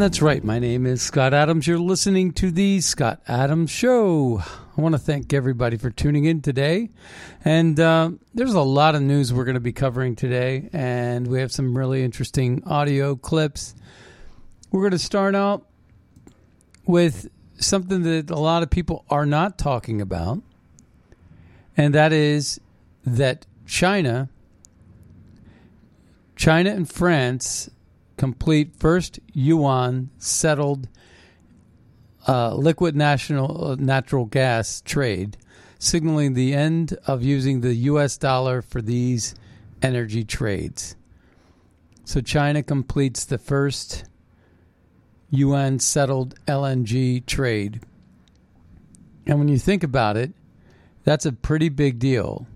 That's right. My name is Scott Adams. You're listening to the Scott Adams Show. I want to thank everybody for tuning in today. And uh, there's a lot of news we're going to be covering today, and we have some really interesting audio clips. We're going to start out with something that a lot of people are not talking about, and that is that China, China and France complete first yuan settled uh, liquid national uh, natural gas trade, signaling the end of using the U.S. dollar for these energy trades. So China completes the first yuan settled LNG trade. And when you think about it, that's a pretty big deal.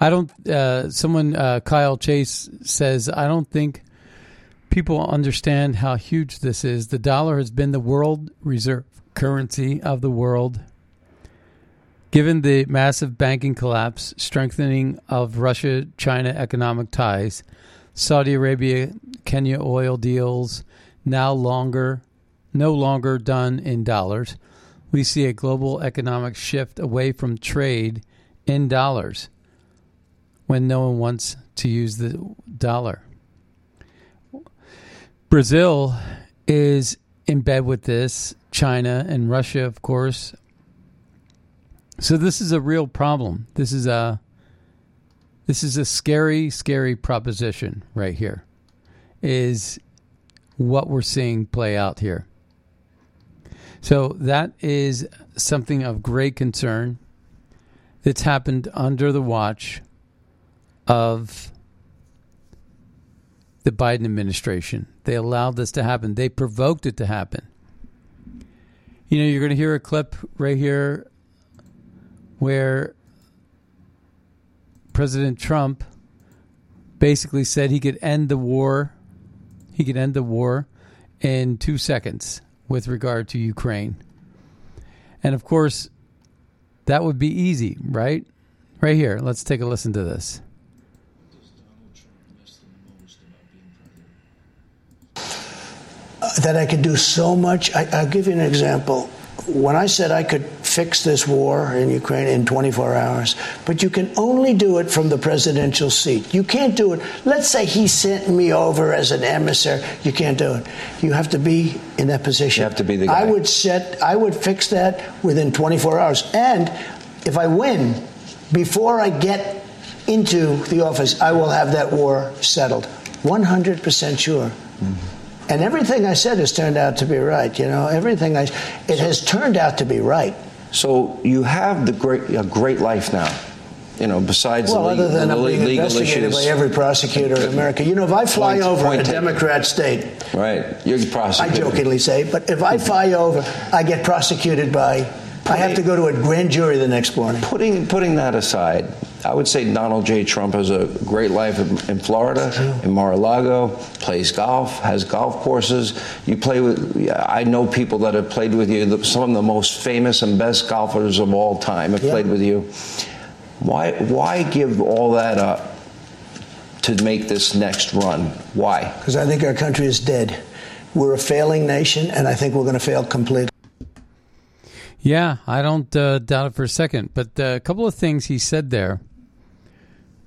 I don't, uh, someone, uh, Kyle Chase says, I don't think people understand how huge this is. The dollar has been the world reserve currency of the world. Given the massive banking collapse, strengthening of Russia China economic ties, Saudi Arabia Kenya oil deals now longer no longer done in dollars, we see a global economic shift away from trade in dollars when no one wants to use the dollar. Brazil is in bed with this, China and Russia, of course. So this is a real problem. This is a this is a scary, scary proposition right here. Is what we're seeing play out here. So that is something of great concern that's happened under the watch of the Biden administration. They allowed this to happen. They provoked it to happen. You know, you're going to hear a clip right here where President Trump basically said he could end the war. He could end the war in two seconds with regard to Ukraine. And of course, that would be easy, right? Right here. Let's take a listen to this. That I could do so much. I, I'll give you an example. When I said I could fix this war in Ukraine in 24 hours, but you can only do it from the presidential seat. You can't do it. Let's say he sent me over as an emissary. You can't do it. You have to be in that position. You have to be the guy. I would set. I would fix that within 24 hours. And if I win, before I get into the office, I will have that war settled. 100% sure. Mm-hmm. And everything I said has turned out to be right. You know, everything I it has turned out to be right. So you have the great a great life now. You know, besides Well, the, other than the being legal investigated issues. by every prosecutor in America. You know, if I fly Point- over point a. Democrat state, right, you're prosecuted. I jokingly say, but if I fly over, I get prosecuted by. I have to go to a grand jury the next morning. Putting putting that aside, I would say Donald J. Trump has a great life in, in Florida, in Mar-a-Lago, plays golf, has golf courses. You play with, I know people that have played with you, some of the most famous and best golfers of all time have Yeah. played with you. Why, why give all that up to make this next run? Why? Because I think our country is dead. We're a failing nation, and I think we're going to fail completely. Yeah, I don't uh, doubt it for a second. But uh, a couple of things he said there,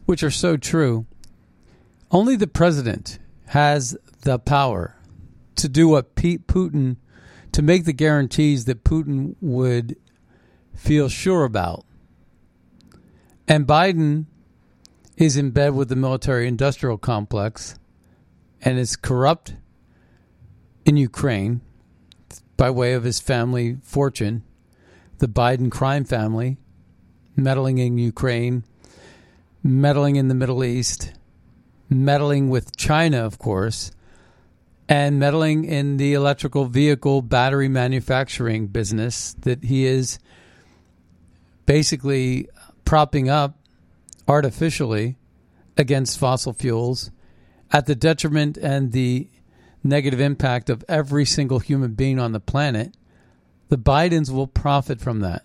which are so true. Only the president has the power to do what Pete Putin, to make the guarantees that Putin would feel sure about. And Biden is in bed with the military industrial complex and is corrupt in Ukraine by way of his family fortune, the Biden crime family, meddling in Ukraine, meddling in the Middle East, meddling with China, of course, and meddling in the electrical vehicle battery manufacturing business that he is basically propping up artificially against fossil fuels at the detriment and the negative impact of every single human being on the planet, the Bidens will profit from that.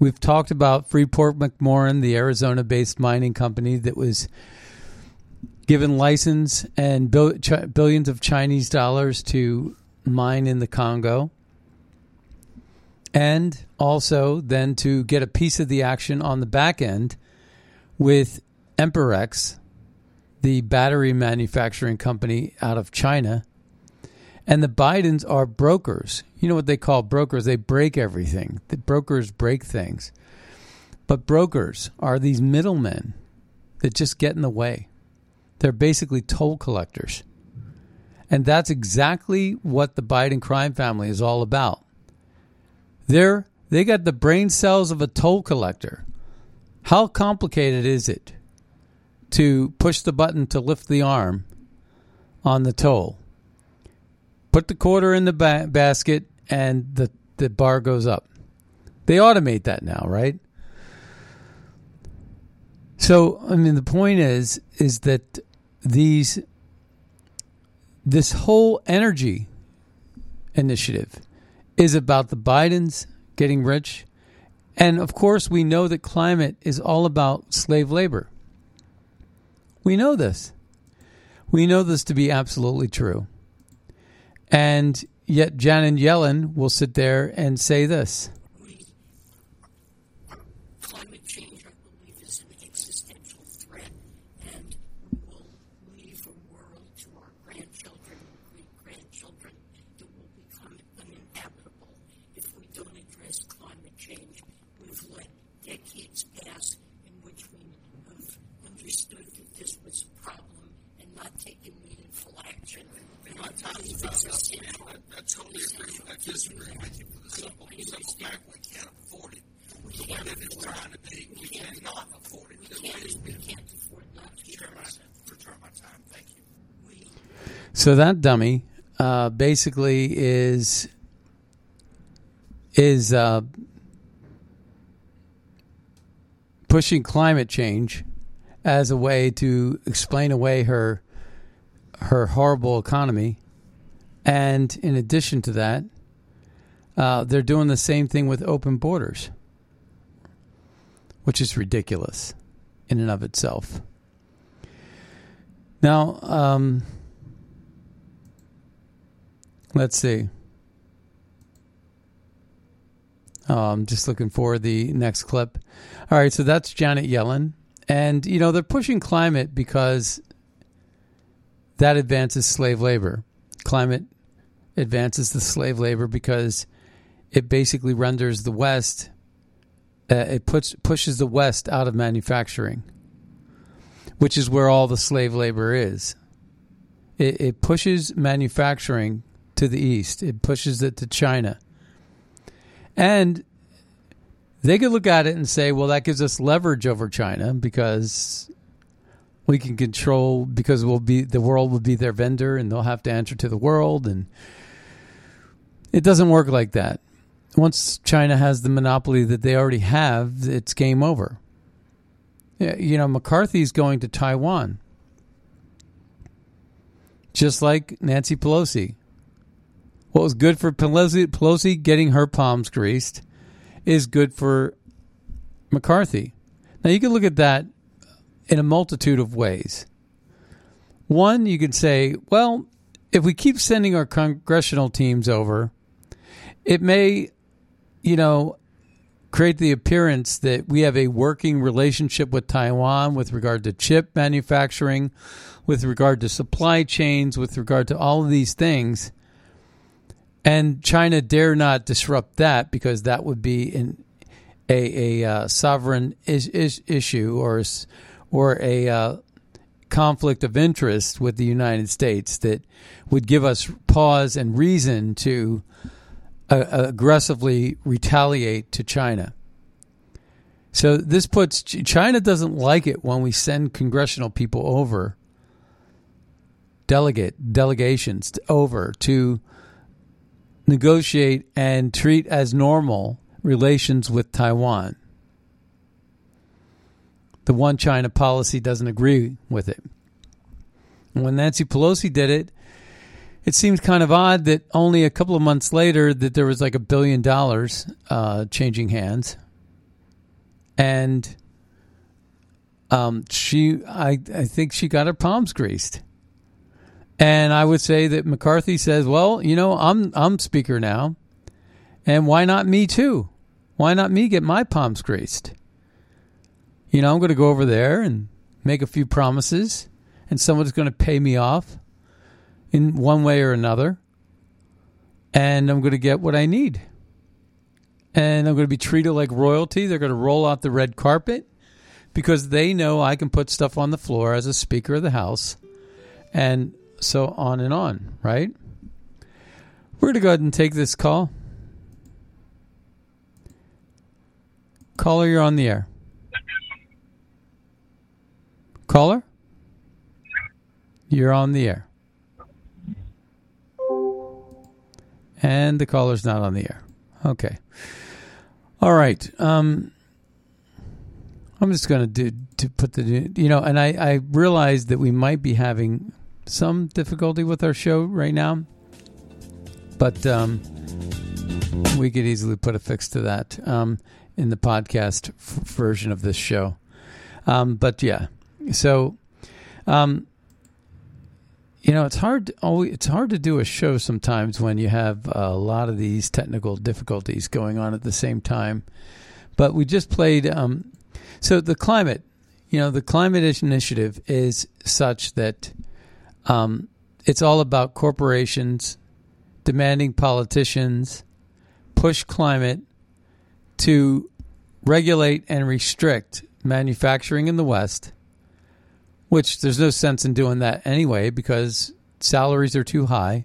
We've talked about Freeport McMoRan, the Arizona based mining company that was given license and billions of Chinese dollars to mine in the Congo. And also then to get a piece of the action on the back end with Amperex, the battery manufacturing company out of China. And the Bidens are brokers. You know what they call brokers? They break everything. The brokers break things. But brokers are these middlemen that just get in the way. They're basically toll collectors. And that's exactly what the Biden crime family is all about. They're they got the brain cells of a toll collector. How complicated is it to push the button to lift the arm on the toll? Put the quarter in the ba- basket and the the bar goes up. They automate that now, right? So, I mean the point is is that these this whole energy initiative is about the Bidens getting rich. And of course, we know that climate is all about slave labor. We know this. We know this to be absolutely true. And yet, Janet Yellen will sit there and say this. climate change, I believe, is an existential threat, and we will leave a world to our grandchildren and great grandchildren that will become uninhabitable if we don't address climate change. We've let decades pass in which we have understood that this was a problem and not taken meaningful action. And I totally I totally agree. I disagree with you for the simple, simple fact we can't afford it. The way that it's trying to be, we cannot afford it. We can't, we can't afford not to. Return my, return my time. Thank you. So that dummy uh, basically is is uh, pushing climate change as a way to explain away her her horrible economy, and in addition to that, uh, they're doing the same thing with open borders, which is ridiculous in and of itself. Now, um, let's see. Oh, I'm just looking for the next clip. All right, so that's Janet Yellen. And, you know, they're pushing climate because that advances slave labor. Climate advances the slave labor because it basically renders the West, uh, it puts, pushes the West out of manufacturing, which is where all the slave labor is. It, it pushes manufacturing to the East, it pushes it to China. And they could look at it and say, well, that gives us leverage over China because we can control because we'll be the world will be their vendor and they'll have to answer to the world and it doesn't work like that. once China has the monopoly that they already have, it's game over. You know, McCarthy's going to Taiwan, just like Nancy Pelosi. What was good for Pelosi, Pelosi getting her palms greased is good for McCarthy. Now, you can look at that in a multitude of ways. One, you could say, well, if we keep sending our congressional teams over, it may, you know, create the appearance that we have a working relationship with Taiwan with regard to chip manufacturing, with regard to supply chains, with regard to all of these things. And China dare not disrupt that because that would be an, a, a uh, sovereign is, is issue or or a uh, conflict of interest with the United States that would give us pause and reason to uh, aggressively retaliate to China. So this puts China doesn't like it when we send congressional people over, delegate delegations over to negotiate and treat as normal relations with Taiwan. The one China policy doesn't agree with it. When Nancy Pelosi did it, it seems kind of odd that only a couple of months later that there was like a billion dollars uh, changing hands, and um, she, I, I think she got her palms greased. And I would say that McCarthy says, "Well, you know, I'm I'm speaker now, and why not me too? Why not me get my palms greased?" You know, I'm going to go over there and make a few promises, and someone's going to pay me off in one way or another, and I'm going to get what I need. And I'm going to be treated like royalty. They're going to roll out the red carpet because they know I can put stuff on the floor as a Speaker of the House, and so on and on, right? We're going to go ahead and take this call. Caller, you're on the air. Caller? You're on the air. And the caller's not on the air. Okay. All right. Um, I'm just going to do to put the you know, and I I realize that we might be having some difficulty with our show right now, but um, we could easily put a fix to that um, in the podcast f- version of this show. Um, but yeah, so, um, you know, it's hard. always, it's hard to do a show sometimes when you have a lot of these technical difficulties going on at the same time. But we just played. Um, so the climate, you know, the climate initiative is such that um, it's all about corporations demanding politicians push climate to regulate and restrict manufacturing in the West which there's no sense in doing that anyway because salaries are too high.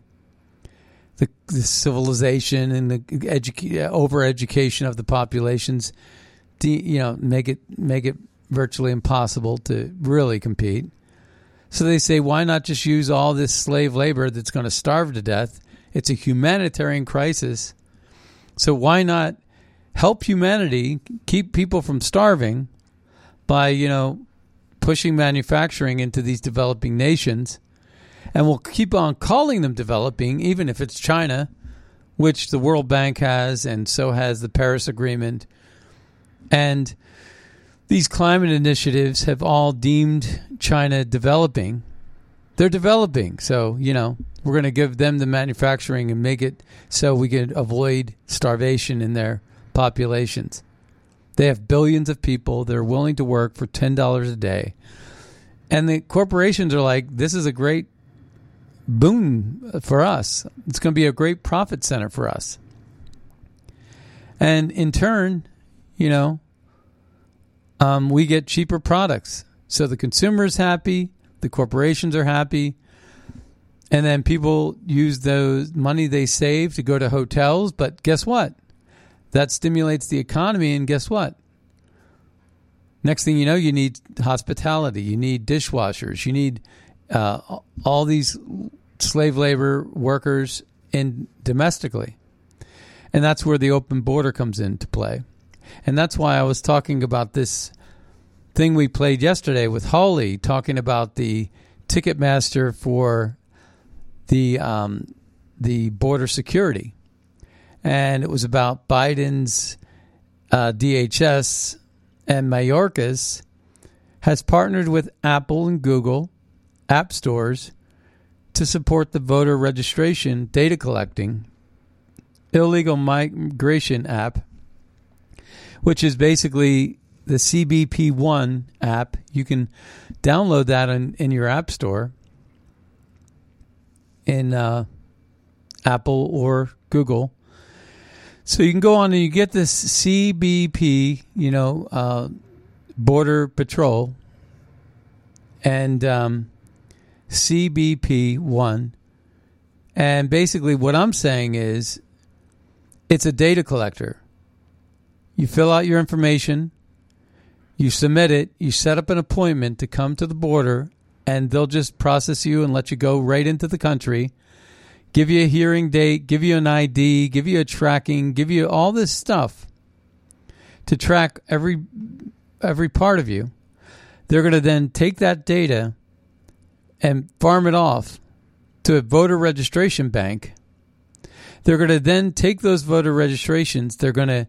The, the civilization and the edu- over education of the populations, you know, make it make it virtually impossible to really compete. So they say, why not just use all this slave labor that's going to starve to death? It's a humanitarian crisis. So why not help humanity keep people from starving by, you know, pushing manufacturing into these developing nations. And we'll keep on calling them developing, even if it's China, which the World Bank has, and so has the Paris Agreement. And these climate initiatives have all deemed China developing. They're developing. So, you know, we're going to give them the manufacturing and make it so we can avoid starvation in their populations. They have billions of people. They're willing to work for $10 a day. And the corporations are like, this is a great boon for us. It's going to be a great profit center for us. And in turn, you know, um, we get cheaper products. So the consumer is happy, the corporations are happy, and then people use those money they save to go to hotels. But guess what? That stimulates the economy, and guess what? Next thing you know, you need hospitality, you need dishwashers, you need uh, all these slave labor workers in domestically. And that's where the open border comes into play. And that's why I was talking about this thing we played yesterday with Holly, talking about the Ticketmaster for the um, the border security, and it was about Biden's uh, DHS and Mayorkas has partnered with Apple and Google app stores to support the voter registration data collecting illegal migration app, which is basically the CBP1 app. You can download that in, in your app store in uh, Apple or Google. So you can go on and you get this CBP, you know, uh, Border Patrol and um, CBP1. And basically, what I'm saying is it's a data collector. You fill out your information, you submit it, you set up an appointment to come to the border, and they'll just process you and let you go right into the country, give you a hearing date, give you an ID, give you a tracking, give you all this stuff to track every every part of you. They're going to then take that data and farm it off to a voter registration bank. They're going to then take those voter registrations, they're going to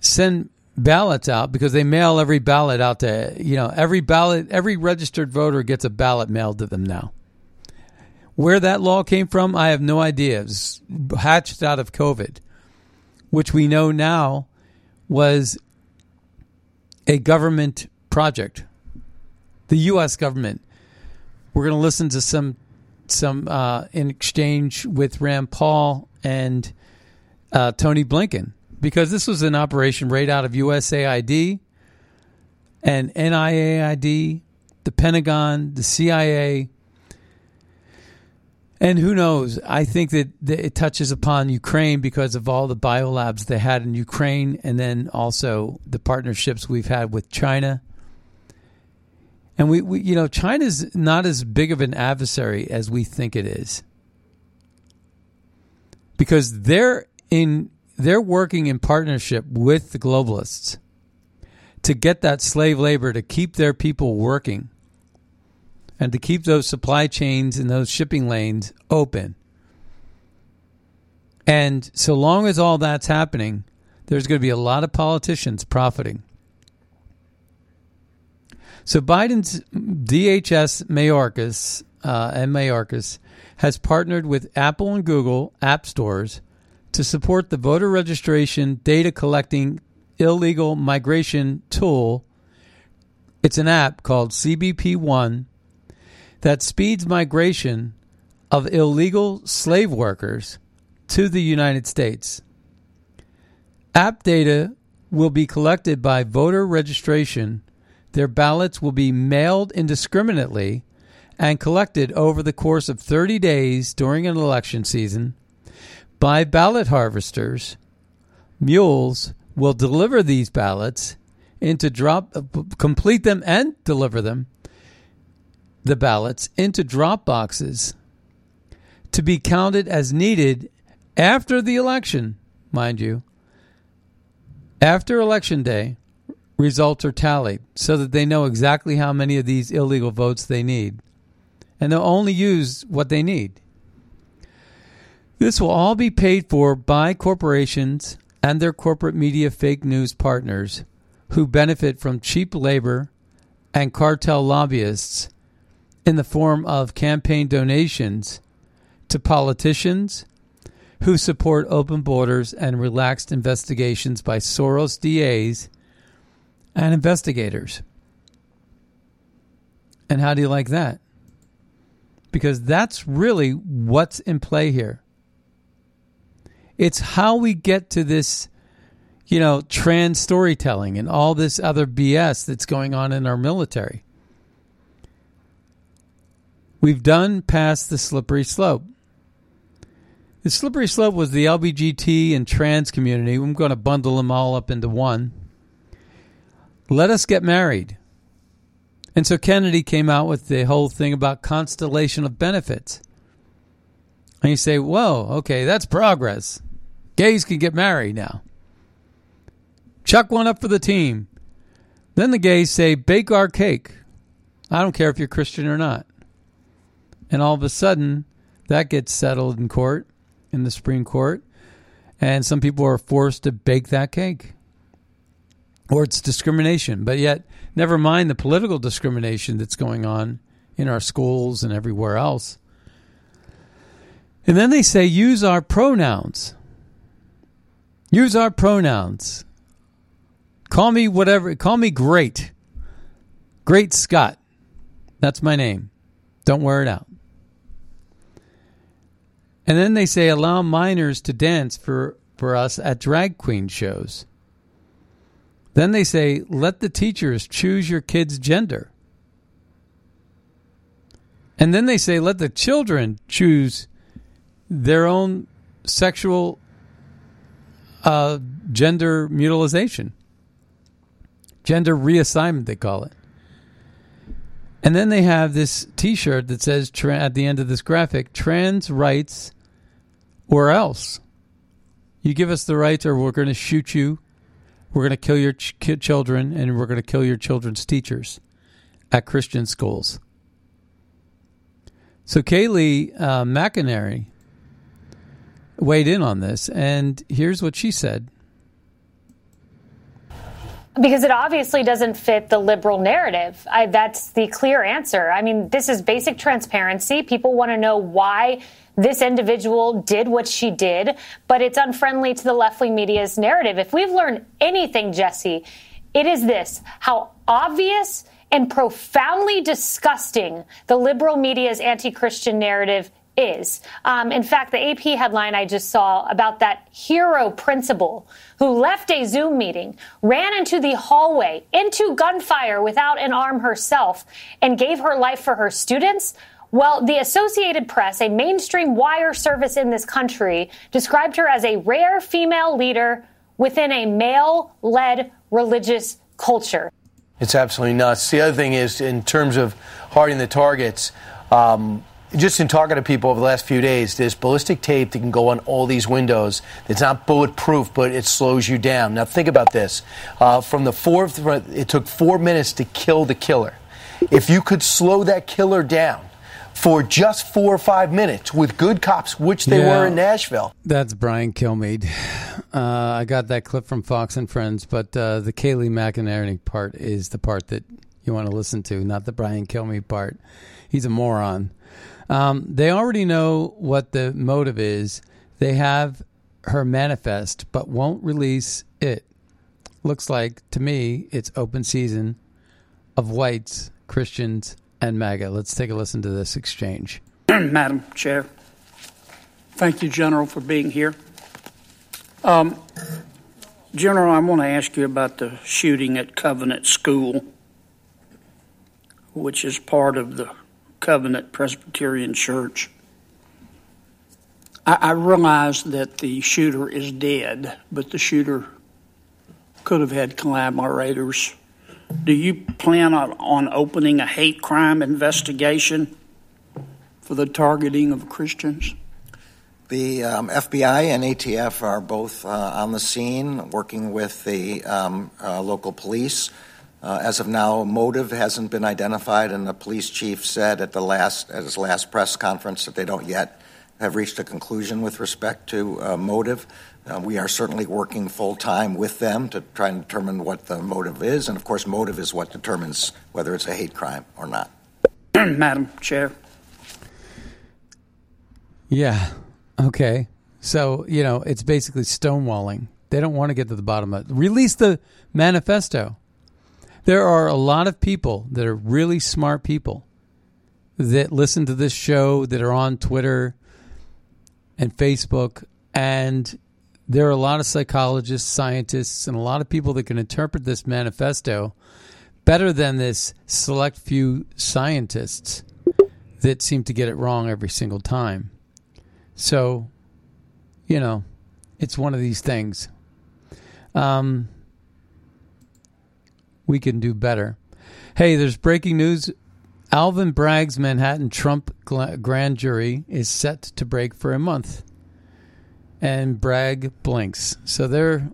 send ballots out because they mail every ballot out to, you know, every ballot, every registered voter gets a ballot mailed to them now. Where that law came from, I have no idea. It was hatched out of COVID, which we know now was a government project. The U.S. government. We're going to listen to some some uh, in exchange with Rand Paul and uh, Tony Blinken because this was an operation right out of USAID and NIAID, the Pentagon, the CIA. And who knows? I think that it touches upon Ukraine because of all the biolabs they had in Ukraine, and then also the partnerships we've had with China. And we, we you know, China's not as big of an adversary as we think it is, because they're in they're working in partnership with the globalists to get that slave labor to keep their people working and to keep those supply chains and those shipping lanes open. And so long as all that's happening, there's going to be a lot of politicians profiting. So Biden's DHS Mayorkas uh, and Mayorkas has partnered with Apple and Google app stores to support the voter registration data collecting illegal migration tool. It's an app called CBP One that speeds migration of illegal slave workers to the United States. App data will be collected by voter registration. Their ballots will be mailed indiscriminately and collected over the course of 30 days during an election season by ballot harvesters. Mules will deliver these ballots into drop complete them and deliver them the ballots into drop boxes to be counted as needed after the election, mind you. After election day, results are tallied so that they know exactly how many of these illegal votes they need. And they'll only use what they need. This will all be paid for by corporations and their corporate media fake news partners who benefit from cheap labor and cartel lobbyists in the form of campaign donations to politicians who support open borders and relaxed investigations by Soros DAs and investigators. And how do you like that? Because that's really what's in play here. It's how we get to this, you know, trans storytelling and all this other BS that's going on in our military. We've done past the slippery slope. The slippery slope was the LBGT and trans community. I'm going to bundle them all up into one. Let us get married. And so Kennedy came out with the whole thing about constellation of benefits. And you say, whoa, okay, that's progress. Gays can get married now. Chuck one up for the team. Then the gays say, bake our cake. I don't care if you're Christian or not. And all of a sudden, that gets settled in court, in the Supreme Court. And some people are forced to bake that cake. Or it's discrimination. But yet, never mind the political discrimination that's going on in our schools and everywhere else. And then they say, use our pronouns. Use our pronouns. Call me whatever. Call me great. Great Scott. That's my name. Don't wear it out. And then they say allow minors to dance for, for us at drag queen shows. Then they say let the teachers choose your kid's gender. And then they say let the children choose their own sexual uh, gender mutilization, gender reassignment, they call it. And then they have this T-shirt that says tra- at the end of this graphic, "Trans rights, or else." You give us the rights, or we're going to shoot you. We're going to kill your ch- children, and we're going to kill your children's teachers at Christian schools. So Kayleigh uh, McEnany weighed in on this, and here's what she said. Because it obviously doesn't fit the liberal narrative. I, that's the clear answer. I mean, this is basic transparency. People want to know why this individual did what she did, but it's unfriendly to the left wing media's narrative. If we've learned anything, Jesse, it is this how obvious and profoundly disgusting the liberal media's anti Christian narrative is. Um, in fact, the AP headline I just saw about that hero principal who left a Zoom meeting, ran into the hallway, into gunfire without an arm herself, and gave her life for her students. Well, the Associated Press, a mainstream wire service in this country, described her as a rare female leader within a male led religious culture. It's absolutely nuts. The other thing is, in terms of hardening the targets, um, just in talking to people over the last few days, there's ballistic tape that can go on all these windows. It's not bulletproof, but it slows you down. Now think about this: uh, from the fourth, it took four minutes to kill the killer. If you could slow that killer down for just four or five minutes with good cops, which they Yeah. were in Nashville, That's Brian Kilmeade. Uh, I got that clip from Fox and Friends, but uh, the Kayleigh McEnany part is the part that you want to listen to, not the Brian Kilmeade part. He's a moron. Um, they already know what the motive is. They have her manifest, but won't release it. Looks like, to me, it's open season of whites, Christians, and MAGA. Let's take a listen to this exchange. Madam Chair. Thank you, General, for being here. Um, General, I want to ask you about the shooting at Covenant School, which is part of the Covenant Presbyterian Church. I, I realize that the shooter is dead, but the shooter could have had collaborators. Do you plan on, on opening a hate crime investigation for the targeting of Christians? The um, FBI and ATF are both uh, on the scene, working with the um, uh, local police. Uh, as of now, motive hasn't been identified, and the police chief said at the last at his last press conference that they don't yet have reached a conclusion with respect to uh, motive. Uh, we are certainly working full time with them to try and determine what the motive is, and of course, motive is what determines whether it's a hate crime or not. Madam Chair. Yeah. Okay. So, you know, it's basically stonewalling. They don't want to get to the bottom of it. Release the manifesto. There are a lot of people that are really smart people that listen to this show, that are on Twitter and Facebook, and there are a lot of psychologists, scientists, and a lot of people that can interpret this manifesto better than this select few scientists that seem to get it wrong every single time. So, you know, it's one of these things. Um, we can do better. Hey, there's breaking news. Alvin Bragg's Manhattan Trump grand jury is set to break for a month. and Bragg blinks. So they're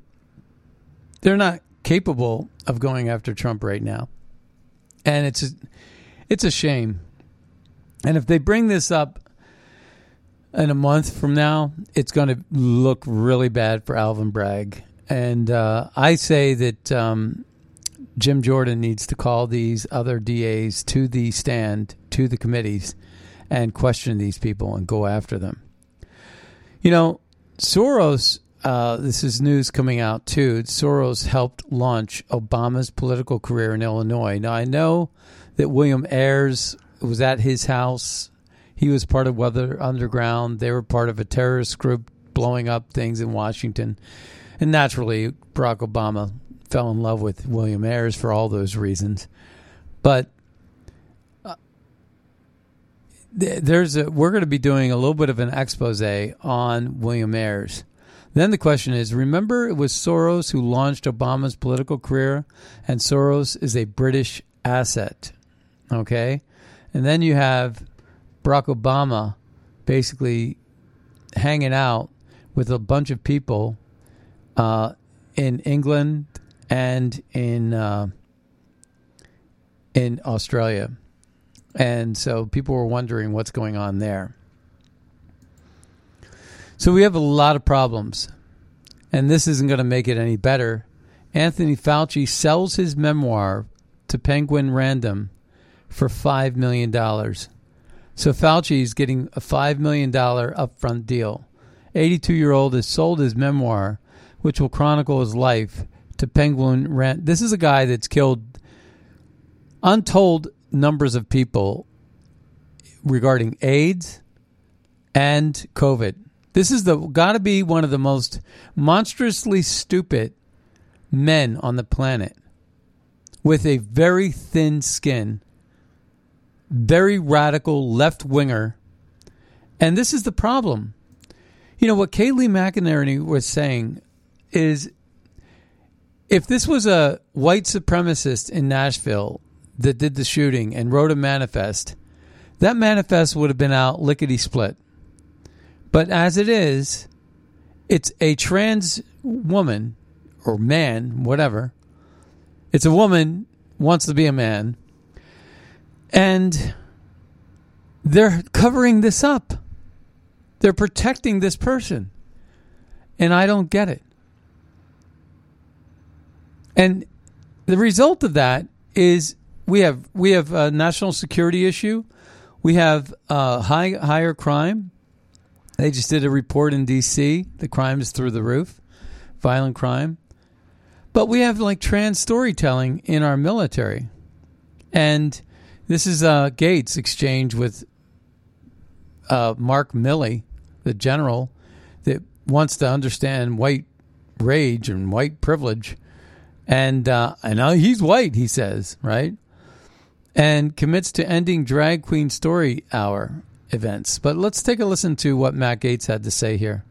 they're not capable of going after Trump right now, and it's a, it's a shame. And if they bring this up in a month from now, it's going to look really bad for Alvin Bragg. And uh, I say that um, Jim Jordan needs to call these other DAs to the stand, to the committees, and question these people and go after them. You know, Soros, uh, this is news coming out too. Soros helped launch Obama's political career in Illinois. Now, I know that William Ayers was at his house. He was part of Weather Underground. They were part of a terrorist group blowing up things in Washington. And naturally, Barack Obama fell in love with William Ayers for all those reasons. But uh, there's a, we're going to be doing a little bit of an expose on William Ayers. Then the question is remember, it was Soros who launched Obama's political career, and Soros is a British asset. Okay? And then you have Barack Obama basically hanging out with a bunch of people uh, in England and in uh, in Australia, and so people were wondering what's going on there. So we have a lot of problems, and this isn't going to make it any better. Anthony Fauci sells his memoir to Penguin Random for $5 million. So Fauci is getting a $5 million upfront deal. 82 year old has sold his memoir, which will chronicle his life, to Penguin Random. This is a guy that's killed untold numbers of people regarding AIDS and COVID. This is the got to be one of the most monstrously stupid men on the planet with a very thin skin very radical left winger. And this is the problem. You know, what Kayleigh McEnany was saying is if this was a white supremacist in Nashville that did the shooting and wrote a manifest, that manifest would have been out lickety split. But as it is, it's a trans woman or man, whatever. It's a woman wants to be a man and they're covering this up. They're protecting this person. And I don't get it. And the result of that is we have we have a national security issue. We have uh, high higher crime. They just did a report in D.C. The crime is through the roof, violent crime. But we have like trans storytelling in our military, and this is uh, Gaetz' exchange with uh, Mark Milley, the general that wants to understand white rage and white privilege, and uh, and uh, he's white, he says, right, and commits to ending drag queen story hour events. But let's take a listen to what Matt Gaetz had to say here.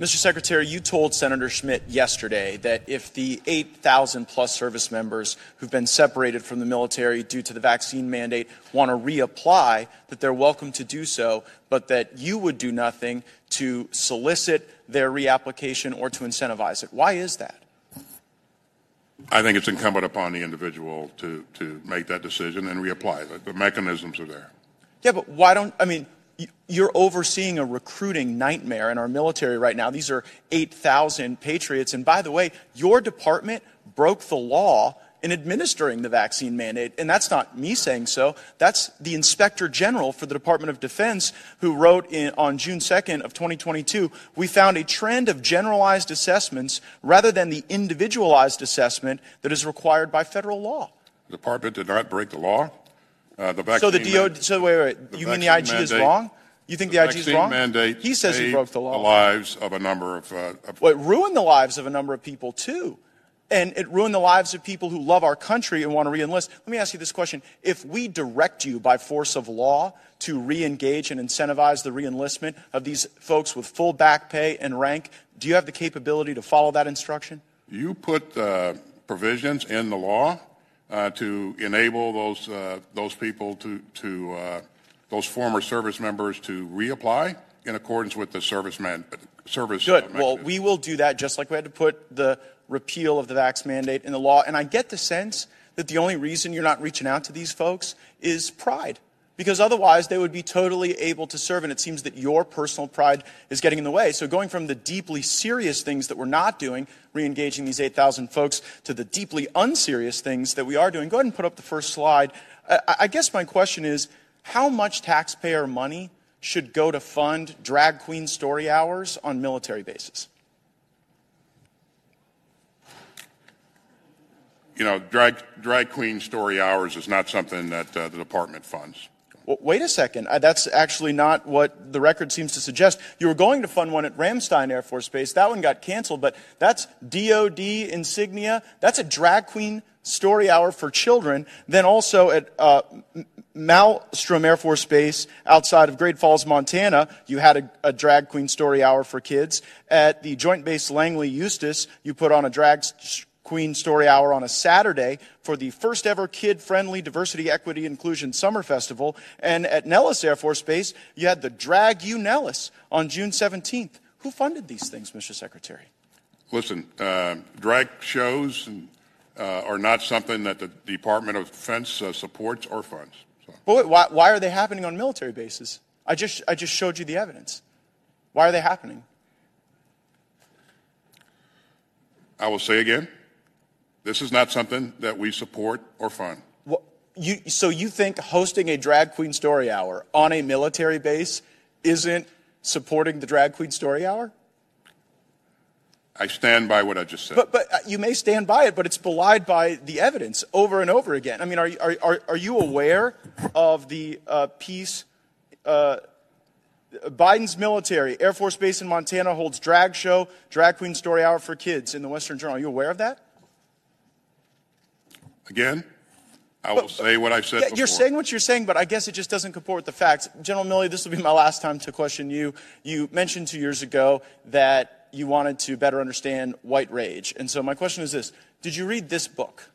Mr. Secretary, you told Senator Schmitt yesterday that if the 8,000 plus service members who've been separated from the military due to the vaccine mandate want to reapply, that they're welcome to do so, but that you would do nothing to solicit their reapplication or to incentivize it. Why is that? I think it's incumbent upon the individual to, to make that decision and reapply. The, the mechanisms are there. Yeah, but why don't, I mean, you're overseeing a recruiting nightmare in our military right now. These are 8,000 patriots. And by the way, your department broke the law in administering the vaccine mandate. And that's not me saying so. That's the inspector general for the Department of Defense who wrote in, on June 2nd of 2022, we found a trend of generalized assessments rather than the individualized assessment that is required by federal law. The department did not break the law. Uh, the so the DO. So wait, wait. You mean the IG mandate, is wrong? You think the, the IG is wrong? Mandate he says he broke the law. The lives of a number of. Uh, of well, it ruined the lives of a number of people too, and it ruined the lives of people who love our country and want to reenlist. Let me ask you this question: If we direct you by force of law to re-engage and incentivize the reenlistment of these folks with full back pay and rank, do you have the capability to follow that instruction? You put uh, provisions in the law uh, to enable those uh, those people to to uh, those former service members to reapply in accordance with the service man, service. Good. Well, we will do that just like we had to put the repeal of the vax mandate in the law. And I get the sense that the only reason you're not reaching out to these folks is pride. Because otherwise, they would be totally able to serve. And it seems that your personal pride is getting in the way. So, going from the deeply serious things that we're not doing, re engaging these 8,000 folks, to the deeply unserious things that we are doing, go ahead and put up the first slide. I, I guess my question is how much taxpayer money should go to fund drag queen story hours on military bases? You know, drag drag queen story hours is not something that uh, the department funds. Well, wait a second. That's actually not what the record seems to suggest. You were going to fund one at Ramstein Air Force Base. That one got canceled, but that's DOD insignia. That's a drag queen story hour for children. Then also at uh, Malmstrom Air Force Base outside of Great Falls, Montana, you had a, a drag queen story hour for kids. At the Joint Base Langley Eustis, you put on a drag Queen Story Hour on a Saturday for the first ever kid friendly diversity, equity, inclusion summer festival. And at Nellis Air Force Base, you had the Drag You Nellis on June 17th. Who funded these things, Mr. Secretary? Listen, uh, drag shows and, uh, are not something that the Department of Defense uh, supports or funds. But wait, why, why are they happening on military bases? I just, I just showed you the evidence. Why are they happening? I will say again, this is not something that we support or fund. What, you, so you think hosting a drag queen story hour on a military base isn't supporting the drag queen story hour? I stand by what I just said. But, but uh, you may stand by it, but it's belied by the evidence over and over again. I mean, are, you- are, are, are you aware of the uh, piece? Uh, Biden's military, Air Force Base in Montana holds drag show, drag queen story hour for kids in the Western Journal. Are you aware of that? Again, I will say what I've said Yeah, before. you're saying what you're saying, but I guess it just doesn't comport with the facts. General Milley, this will be my last time to question you. You mentioned two years ago that you wanted to better understand white rage. And so my question is this Did you read this book?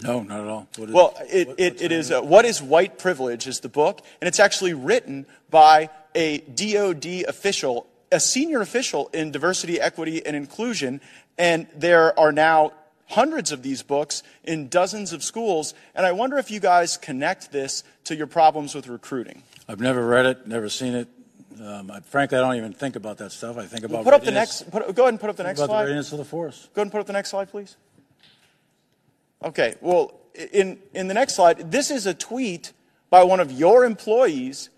No, not at all. What is- Well, it, it, it is uh, What is White Privilege is the book, and it's actually written by a DOD official, a senior official in diversity, equity, and inclusion. And there are now hundreds of these books in dozens of schools. And I wonder if you guys connect this to your problems with recruiting. I've never read it, never seen it. Um, I, frankly, I don't even think about that stuff. I think about put up the next. Put, go ahead and put up the next about slide. the readiness of the force. Go ahead and put up the next slide, please. Okay, well, in, in the next slide, this is a tweet by one of your employees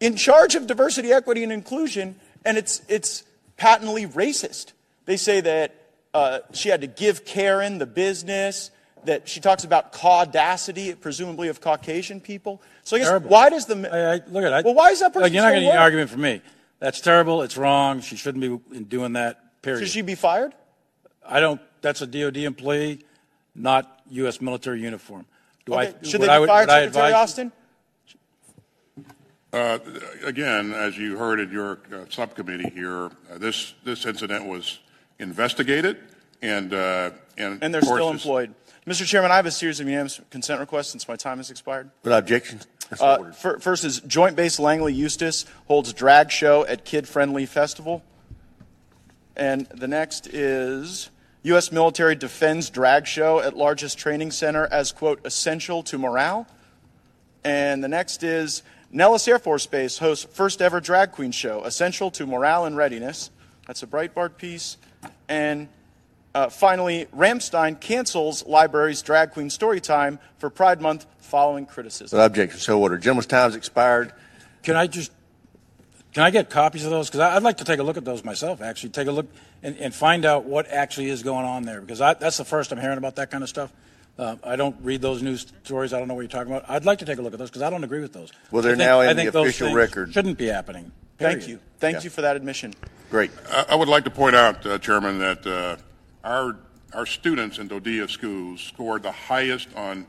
in charge of diversity, equity, and inclusion, and it's, it's patently racist. They say that uh, she had to give Karen the business, that she talks about caudacity, presumably of Caucasian people. So I guess, Terrible. why does the. I, I, look at. I- well, why is that person Like, you're not still getting an work? argument from me. That's terrible. It's wrong. She shouldn't be doing that. Period. Should she be fired? I don't. That's a DoD employee, not U.S. military uniform. Do Okay, I? Should they I- be would fired, I Secretary Austin? Uh, again, as you heard in your uh, subcommittee here, uh, this this incident was investigated, and uh, and, And they're still employed. Mr. Chairman, I have a series of unanimous consent requests since my time has expired. Without objection. Uh, fir- first is Joint Base Langley Eustis holds drag show at Kid Friendly Festival. And the next is U.S. military defends drag show at largest training center as, quote, essential to morale. And the next is Nellis Air Force Base hosts first ever drag queen show, essential to morale and readiness. That's a Breitbart piece. And uh, finally, Ramstein cancels library's drag queen story time for Pride Month following criticism. Without objection. So ordered. Gentleman's time's expired. Can I just? Can I get copies of those? Because I'd like to take a look at those myself. Actually, take a look and, and find out what actually is going on there. Because I, that's the first I'm hearing about that kind of stuff. Uh, I don't read those news stories. I don't know what you're talking about. I'd like to take a look at those because I don't agree with those. Well, they're I think- now in I the think those official things record. Shouldn't be happening. Thank you. Thank Yeah. you for that admission. Great. I, I would like to point out, uh, Chairman, that uh, our our students in DODEA schools scored the highest on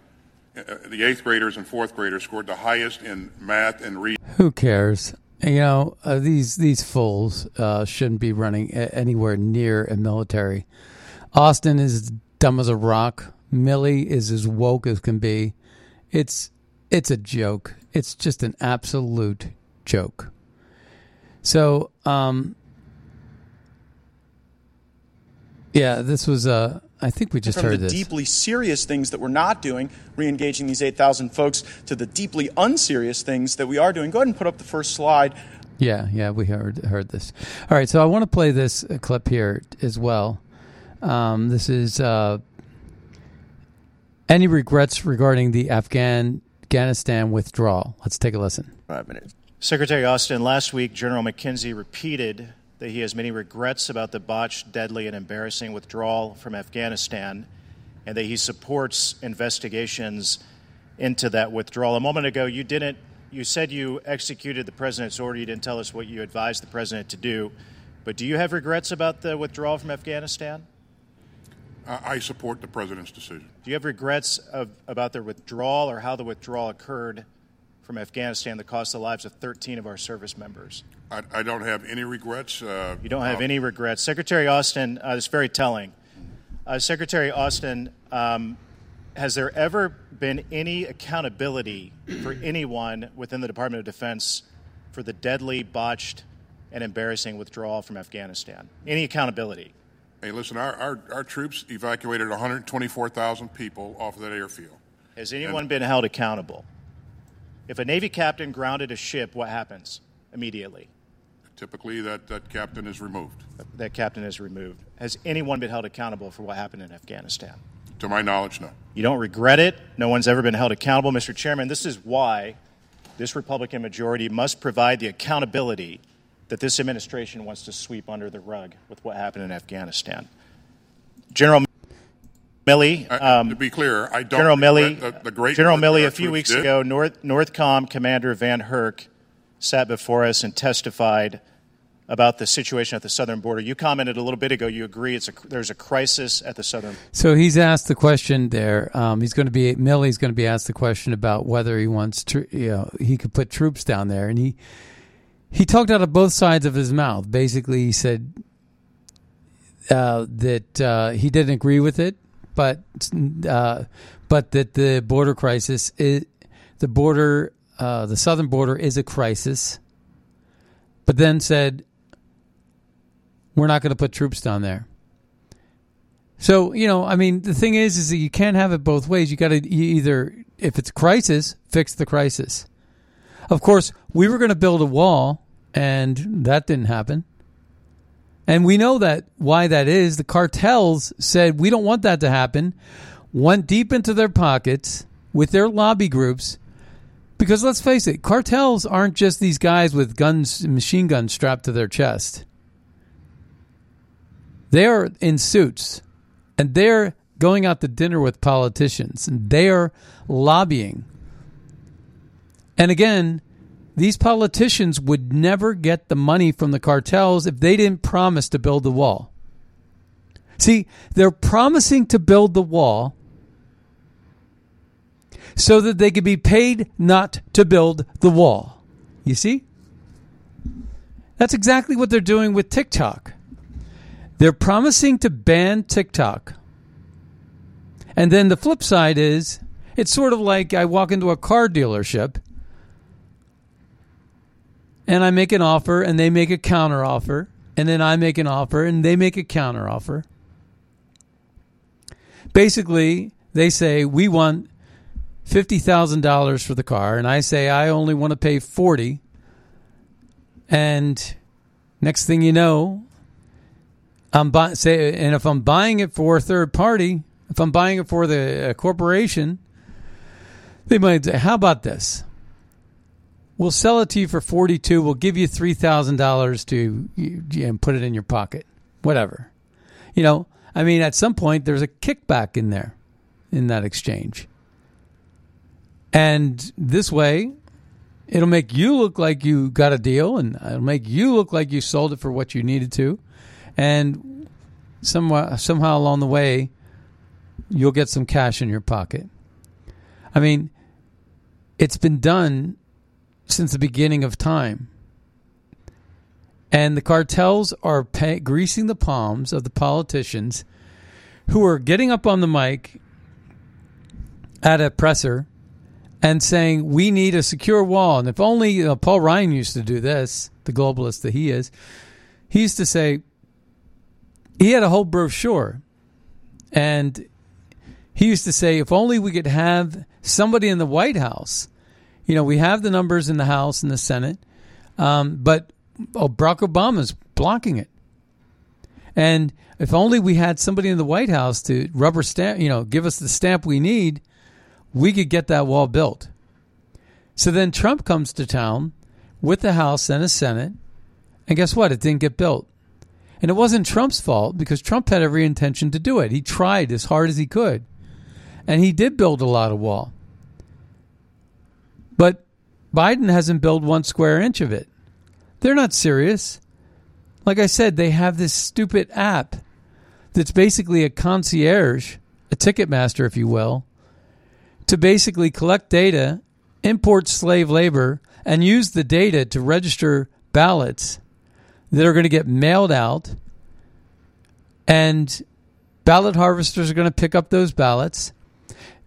uh, the eighth graders and fourth graders scored the highest in math and reading. Who cares? You know, uh, these these fools uh, shouldn't be running a- anywhere near a military. Austin is dumb as a rock. Milley is as woke as can be. It's it's a joke. It's just an absolute joke. So, um, yeah, this was. Uh, I think we just from heard the this. deeply serious things that we're not doing, re-engaging these 8,000 folks, to the deeply unserious things that we are doing. Go ahead and put up the first slide. Yeah, yeah, we heard heard this. All right, so I want to play this uh, clip here as well. Um, this is uh, any regrets regarding the Afghan Afghanistan withdrawal. Let's take a listen. Five minutes. Secretary Austin, last week General McKenzie repeated that he has many regrets about the botched, deadly, and embarrassing withdrawal from Afghanistan, and that he supports investigations into that withdrawal. A moment ago, you didn't. You said you executed the president's order. You didn't tell us what you advised the president to do. But do you have regrets about the withdrawal from Afghanistan? I I support the president's decision. Do you have regrets of, about the withdrawal or how the withdrawal occurred from Afghanistan that cost the lives of 13 of our service members? I, I don't have any regrets. Uh, You don't have uh, any regrets. Secretary Austin, uh, it's very telling. Uh, Secretary Austin, um, has there ever been any accountability for anyone within the Department of Defense for the deadly, botched, and embarrassing withdrawal from Afghanistan? Any accountability? Hey, listen, our, our, our troops evacuated 124,000 people off of that airfield. Has anyone been held accountable? If a Navy captain grounded a ship, what happens immediately? Typically, that, that captain is removed. That captain is removed. Has anyone been held accountable for what happened in Afghanistan? To my knowledge, no. You don't regret it. No one's ever been held accountable. Mr. Chairman, this is why this Republican majority must provide the accountability that this administration wants to sweep under the rug with what happened in Afghanistan. General Milley. Um, to be clear, I don't General Milley, the, the great General work Milley, a few weeks did. ago, North, Northcom Commander VanHerck sat before us and testified about the situation at the southern border. You commented a little bit ago. You agree it's a, there's a crisis at the southern. So he's asked the question there. Um, he's going to be Milley's going to be asked the question about whether he wants to, you know, he could put troops down there, and he he talked out of both sides of his mouth. Basically, he said uh, that uh, he didn't agree with it, but uh, but that the border crisis is the border, uh, the southern border is a crisis. But then said, "We're not going to put troops down there." So you know, I mean, the thing is, is that you can't have it both ways. You got to either, if it's a crisis, fix the crisis. Of course, we were going to build a wall, and that didn't happen. And we know that why that is. The cartels said we don't want that to happen. Went deep into their pockets with their lobby groups. Because let's face it, cartels aren't just these guys with guns, machine guns strapped to their chest. They are in suits and they're going out to dinner with politicians and they are lobbying. And again, these politicians would never get the money from the cartels if they didn't promise to build the wall. See, they're promising to build the wall so that they could be paid not to build the wall. You see? That's exactly what they're doing with TikTok. They're promising to ban TikTok. And then the flip side is it's sort of like I walk into a car dealership and I make an offer and they make a counter offer and then I make an offer and they make a counter offer. Basically, they say we want $50,000 for the car and I say I only want to pay 40 and next thing you know I'm buy, say and if I'm buying it for a third party, if I'm buying it for the uh, corporation, they might say, "How about this? We'll sell it to you for 42. We'll give you $3,000 to you, and put it in your pocket. Whatever." You know, I mean at some point there's a kickback in there in that exchange. And this way, it'll make you look like you got a deal and it'll make you look like you sold it for what you needed to. And somehow, somehow along the way, you'll get some cash in your pocket. I mean, it's been done since the beginning of time. And the cartels are pay- greasing the palms of the politicians who are getting up on the mic at a presser and saying we need a secure wall. And if only uh, Paul Ryan used to do this, the globalist that he is, he used to say he had a whole brochure, and he used to say if only we could have somebody in the White House. You know, we have the numbers in the House and the Senate, um, but oh, Barack Obama's blocking it. And if only we had somebody in the White House to rubber stamp, you know, give us the stamp we need, we could get that wall built. So then Trump comes to town with the House and the Senate, and guess what? It didn't get built. And it wasn't Trump's fault because Trump had every intention to do it. He tried as hard as he could. And he did build a lot of wall. Biden hasn't built one square inch of it. They're not serious. Like I said, they have this stupid app that's basically a concierge, a ticket master, if you will, to basically collect data, import slave labor, and use the data to register ballots that are going to get mailed out. And ballot harvesters are going to pick up those ballots.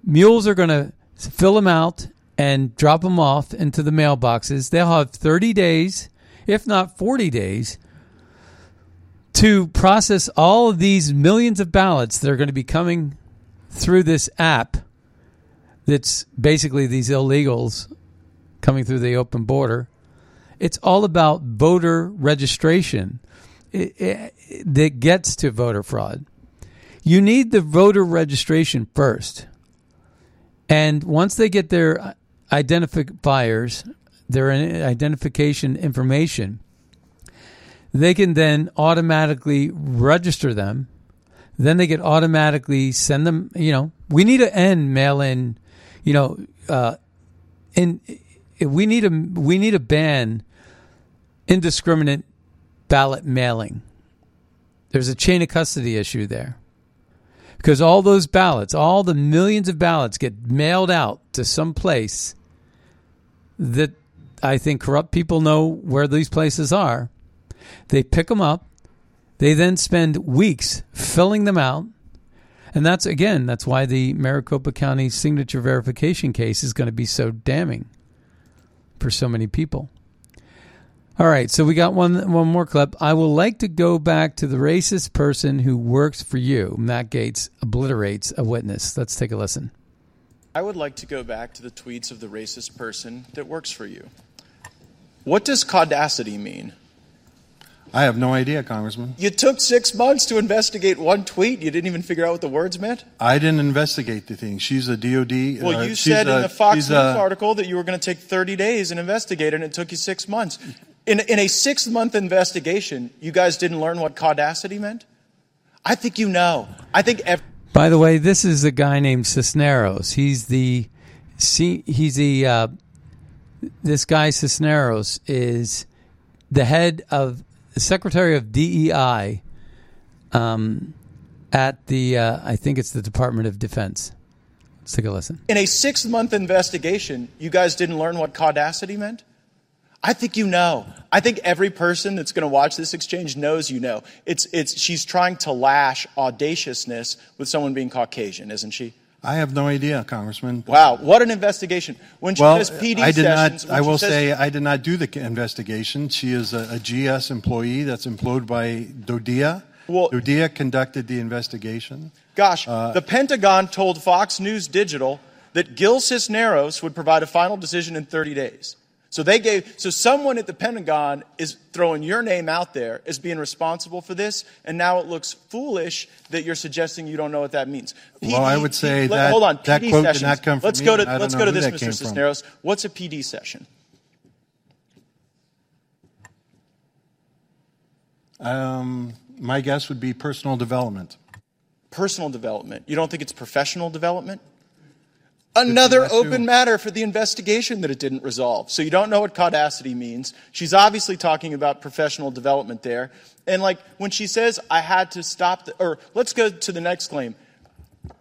Mules are going to fill them out and drop them off into the mailboxes. They'll have 30 days, if not 40 days, to process all of these millions of ballots that are going to be coming through this app that's basically these illegals coming through the open border. It's all about voter registration it, it, that gets to voter fraud. You need the voter registration first. And once they get their uh, identifiers, their identification information, they can then automatically register them. Then they can automatically send them. You know, we need to end mail in. You know, uh, in we need a we need a ban indiscriminate ballot mailing. There's a chain of custody issue there. Because all those ballots, all the millions of ballots get mailed out to some place that I think corrupt people know where these places are. They pick them up. They then spend weeks filling them out. And that's, again, that's why the Maricopa County signature verification case is going to be so damning for so many people. All right, so we got one one more clip. I would like to go back to the racist person who works for you. Matt Gaetz obliterates a witness. Let's take a listen. I would like to go back to the tweets of the racist person that works for you. What does caudacity mean? I have no idea, Congressman. You took six months to investigate one tweet. You didn't even figure out what the words meant. I didn't investigate the thing. She's a DOD. Well, uh, you said a, in the Fox News a- article that you were going to take 30 days and investigate, and it took you six months. In, in a six month investigation, you guys didn't learn what caudacity meant? I think you know. I think every. By the way, this is a guy named Cisneros. He's the he's the uh, this guy Cisneros is the head of the secretary of DEI um, at the uh, I think it's the Department of Defense. Let's take a listen. In a six month investigation, you guys didn't learn what caudacity meant? I think you know. I think every person that's going to watch this exchange knows you know. It's, it's, she's trying to lash audaciousness with someone being Caucasian, isn't she? I have no idea, Congressman. Wow, what an investigation. When she well, says PD I did sessions, not. I will says- say I did not do the investigation. She is a, a GS employee that's employed by DODEA. Well- DODEA conducted the investigation. Gosh, Uh, the Pentagon told Fox News Digital that Gil Cisneros would provide a final decision in 30 days. So they gave so someone at the Pentagon is throwing your name out there as being responsible for this, and now it looks foolish that you're suggesting you don't know what that means. Well, I would say let- that- hold on, that PD quote did not come from let's me, go to and I don't let's go to this, Mr. came from. Cisneros. What's a PD session? Um, my guess would be personal development. Personal development. You don't think it's professional development? Another that too. open matter for the investigation that it didn't resolve. So you don't know what caudacity means. She's obviously talking about professional development there. And like when she says, I had to stop, the, or let's go to the next claim.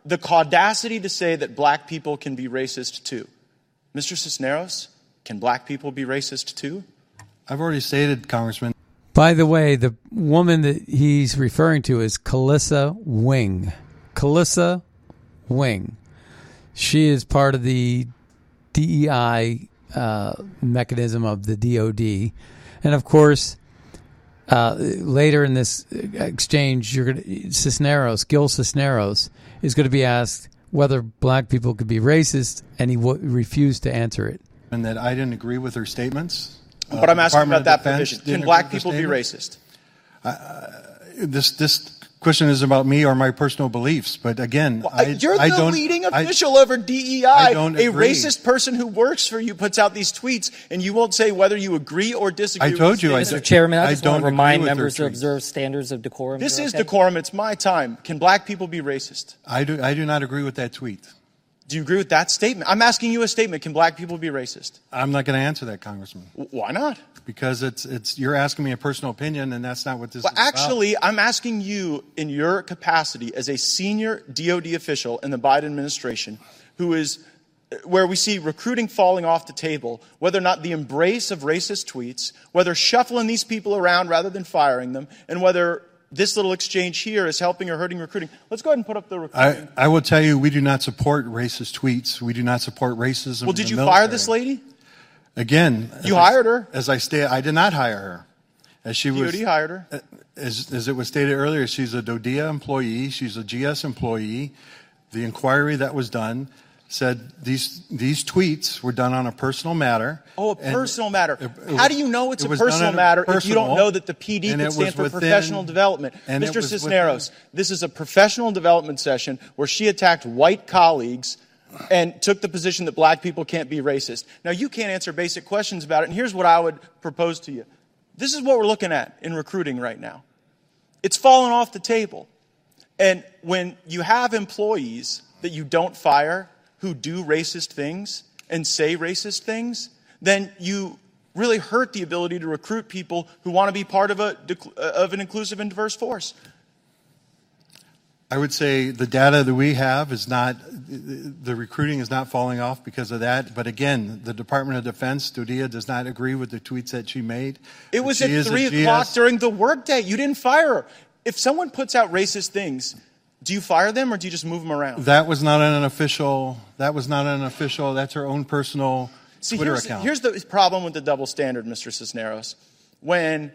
The caudacity to say that black people can be racist too. Mr. Cisneros, can black people be racist too? I've already stated, Congressman. By the way, the woman that he's referring to is Kelisa Wing. Kelisa Wing. She is part of the DEI uh, mechanism of the DoD, and of course, uh, later in this exchange, you're going Cisneros, Gil Cisneros, is going to be asked whether black people could be racist, and he w- refused to answer it. And that I didn't agree with her statements. But I'm asking Department about that of Defense provision. Can black people be statement. racist? This this question is about me or my personal beliefs. But again, I, You're I the don't, leading I- official over DEI. I don't a agree. racist person who works for you puts out these tweets, and you won't say whether you agree or disagree. I told the you I. Mr. Chairman, I I just just don't want to remind members to observe standards of decorum. This is okay? decorum. It's my time. Can black people be racist? I do I do not agree with that tweet. Do you agree with that statement? I'm asking you a statement. Can black people be racist? I'm not going to answer that, Congressman. Why not? Because it's it's you're asking me a personal opinion, and that's not what this Well, is about. actually, I'm asking you in your capacity as a senior DoD official in the Biden administration, who is where we see recruiting falling off the table, whether or not the embrace of racist tweets, whether shuffling these people around rather than firing them, and whether this little exchange here is helping or hurting recruiting. Let's go ahead and put up the recruiting. I, I will tell you, we do not support racist tweets. We do not support racism. well, did you fire this lady? Again, You as I- hired her. As I stay, I did not hire her. As she was, DoD hired her. as, as it was stated earlier, she's a DODEA employee. She's a GS employee. The inquiry that was done said these these tweets were done on a personal matter. Oh, a personal matter. it How was- do you know it's it a was personal matter if you don't know that the PD could stand was for within- professional development? Mr. was Cisneros, this is a professional development session where she attacked white colleagues and took the position that black people can't be racist. Now, you can't answer basic questions about it, and here's what I would propose to you. This is what we're looking at in recruiting right now. It's fallen off the table. And when you have employees that you don't fire who do racist things and say racist things, then you really hurt the ability to recruit people who want to be part of, a, of an inclusive and diverse force. I would say the data that we have is not, the recruiting is not falling off because of that. But again, the Department of Defense, DODEA, does not agree with the tweets that she made. It was She at 3 o'clock during the workday. You didn't fire her. If someone puts out racist things, do you fire them or do you just move them around? That was not an official, that was not an official, that's her own personal See, Twitter here's, account. here's the problem with the double standard, Mr. Cisneros. When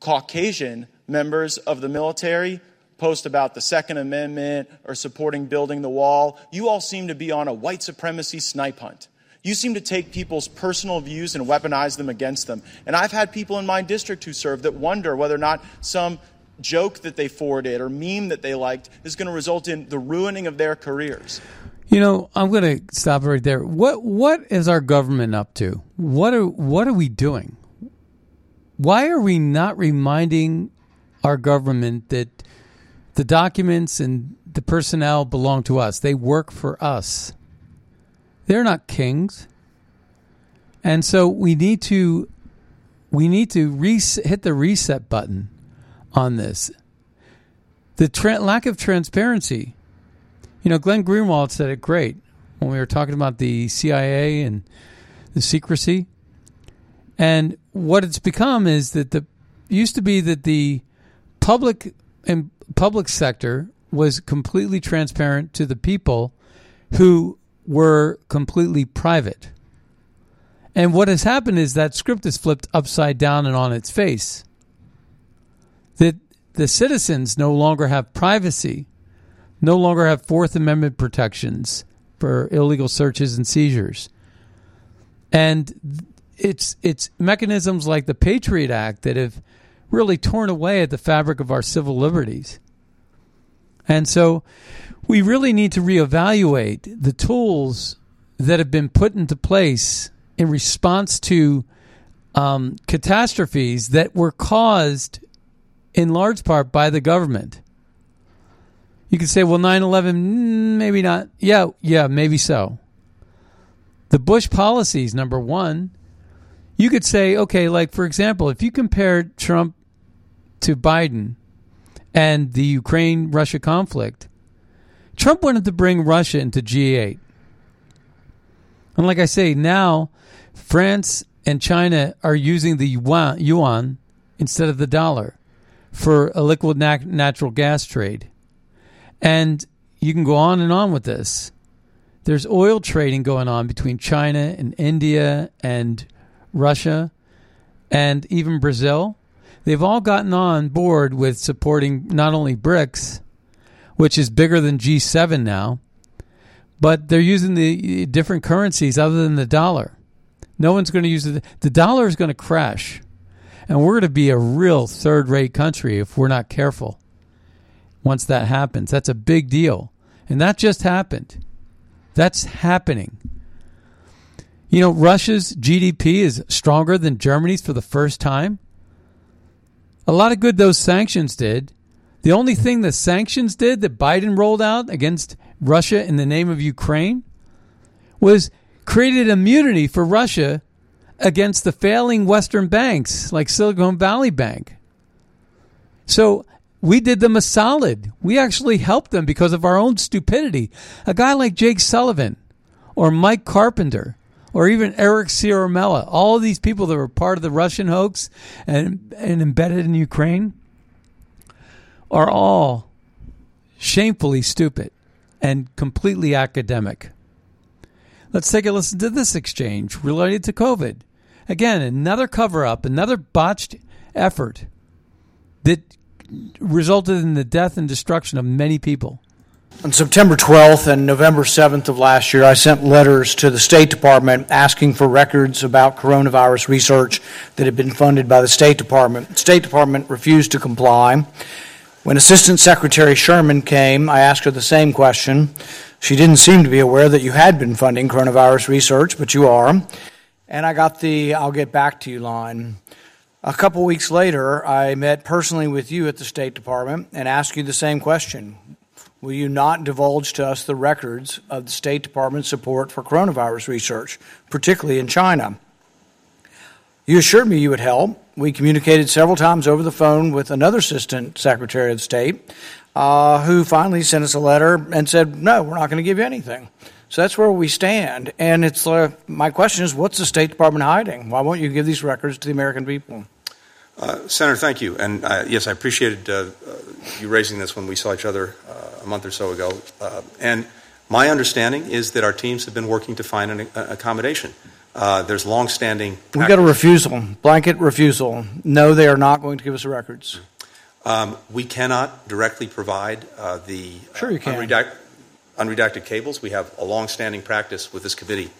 Caucasian members of the military post about the Second Amendment or supporting building the wall, you all seem to be on a white supremacy snipe hunt. You seem to take people's personal views and weaponize them against them. And I've had people in my district who serve that wonder whether or not some joke that they forwarded or meme that they liked is going to result in the ruining of their careers. You know, I'm going to stop right there. What what is our government up to? What are what are we doing? Why are we not reminding our government that the documents and the personnel belong to us? They work for us. They're not kings. And so we need to we need to res- hit the reset button on this. The tra- lack of transparency. You know, Glenn Greenwald said it great when we were talking about the CIA and the secrecy. And what it's become is that the used to be that the public and public sector was completely transparent to the people who were completely private. And what has happened is that script is flipped upside down and on its face. That the citizens no longer have privacy, no longer have Fourth Amendment protections for illegal searches and seizures. And it's it's mechanisms like the Patriot Act that have really torn away at the fabric of our civil liberties. And so we really need to reevaluate the tools that have been put into place in response to um, catastrophes that were caused in large part by the government. You could say, well, 9 11, maybe not. Yeah, yeah, maybe so. The Bush policies, number one, you could say, okay, like for example, if you compared Trump to Biden and the Ukraine Russia conflict, Trump wanted to bring Russia into G8. And like I say, now France and China are using the yuan, yuan instead of the dollar for a liquid nat- natural gas trade. And you can go on and on with this. there's oil trading going on between China and India and Russia and even Brazil. They've all gotten on board with supporting not only BRICS, which is bigger than G7 now, but they're using the eh, different currencies other than the dollar. No one's going to use it. The dollar is going to crash. And we're going to be a real third rate country if we're not careful once that happens. That's a big deal. And that just happened. That's happening. You know, Russia's GDP is stronger than Germany's for the first time. A lot of good those sanctions did. The only thing the sanctions did that Biden rolled out against Russia in the name of Ukraine was created immunity for Russia against the failing Western banks like Silicon Valley Bank. So we did them a solid. We actually helped them because of our own stupidity. A guy like Jake Sullivan or Mike Carpenter or even Eric Ciaramella, all of these people that were part of the Russian hoax and, and embedded in Ukraine are all shamefully stupid and completely academic. Let's take a listen to this exchange related to COVID. Again, another cover up, another botched effort that resulted in the death and destruction of many people. On September 12th and November 7th of last year, I sent letters to the State Department asking for records about coronavirus research that had been funded by the State Department. The State Department refused to comply. When Assistant Secretary Sherman came, I asked her the same question. She didn't seem to be aware that you had been funding coronavirus research, but you are. And I got the I'll get back to you line. A couple weeks later, I met personally with you at the State Department and asked you the same question. Will you not divulge to us the records of the State Department's support for coronavirus research, particularly in China? You assured me you would help. We communicated several times over the phone with another Assistant Secretary of State uh, who finally sent us a letter and said, No, we're not going to give you anything. So that's where we stand. And it's uh, my question is, what's the State Department hiding? Why won't you give these records to the American people? Uh, Senator, thank you. And uh, yes, I appreciated uh, uh you raising this when we saw each other a month or so ago. Uh, and my understanding is that our teams have been working to find an accommodation. there's longstanding. We've got a refusal, blanket refusal. No, they are not going to give us the records. Um, we cannot directly provide the sure you can. Unredact- unredacted cables. We have a longstanding practice with this committee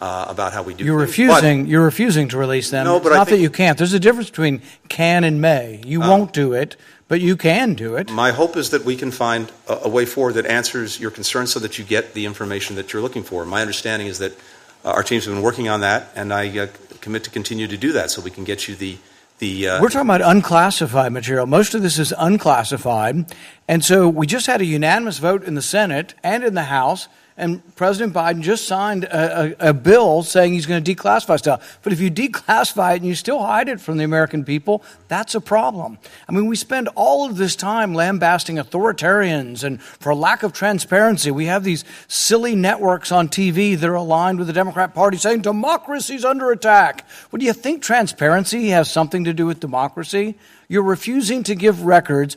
uh, about how we do. You're things. refusing. But, you're refusing to release them. No, but it's I not that you can't. There's a difference between can and may. You uh, won't do it, but you can do it. My hope is that we can find a, a, way forward that answers your concerns, so that you get the information that you're looking for. My understanding is that uh, our teams have been working on that, and I uh, commit to continue to do that, so we can get you the. The, uh, We're talking about unclassified material. Most of this is unclassified. And so we just had a unanimous vote in the Senate and in the House and President Biden just signed a, a, a, bill saying he's going to declassify stuff. But if you declassify it and you still hide it from the American people, that's a problem. I mean, we spend all of this time lambasting authoritarians, and for lack of transparency, we have these silly networks on TV that are aligned with the Democrat Party saying democracy's under attack. Well, do you think transparency has something to do with democracy? You're refusing to give records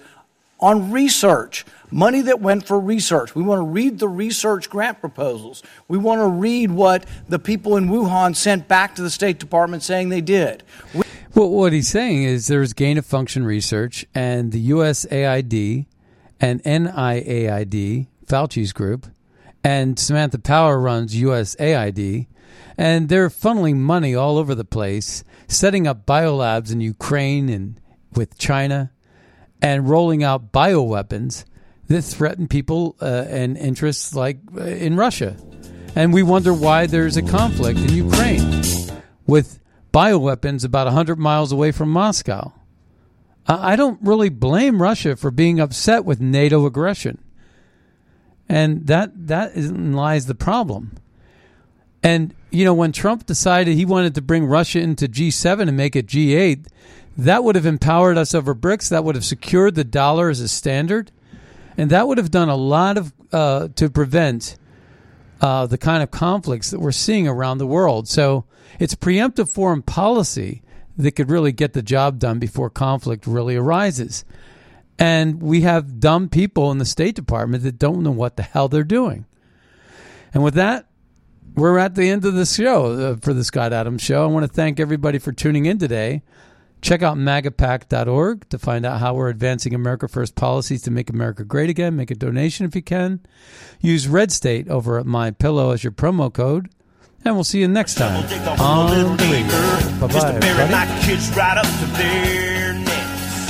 on research, money that went for research. We want to read the research grant proposals. We want to read what the people in Wuhan sent back to the State Department saying they did. We- well, what he's saying is there's gain of function research, and the USAID and NIAID, Fauci's group, and Samantha Power runs USAID, and they're funneling money all over the place, setting up biolabs in Ukraine and with China and rolling out bioweapons that threaten people uh, and interests like uh, in Russia. And we wonder why there's a conflict in Ukraine with bioweapons about 100 miles away from Moscow. I don't really blame Russia for being upset with NATO aggression. And that that lies the problem. And you know when Trump decided he wanted to bring Russia into G7 and make it G8, that would have empowered us over BRICS. That would have secured the dollar as a standard, and that would have done a lot of uh, to prevent uh, the kind of conflicts that we're seeing around the world. So it's preemptive foreign policy that could really get the job done before conflict really arises. And we have dumb people in the State Department that don't know what the hell they're doing. And with that, we're at the end of the show uh, for the Scott Adams Show. I want to thank everybody for tuning in today. Check out magapack.org to find out how we're advancing America First policies to make America great again. Make a donation if you can. Use Red State over at My Pillow as your promo code. And we'll see you next time on the. Bye bye,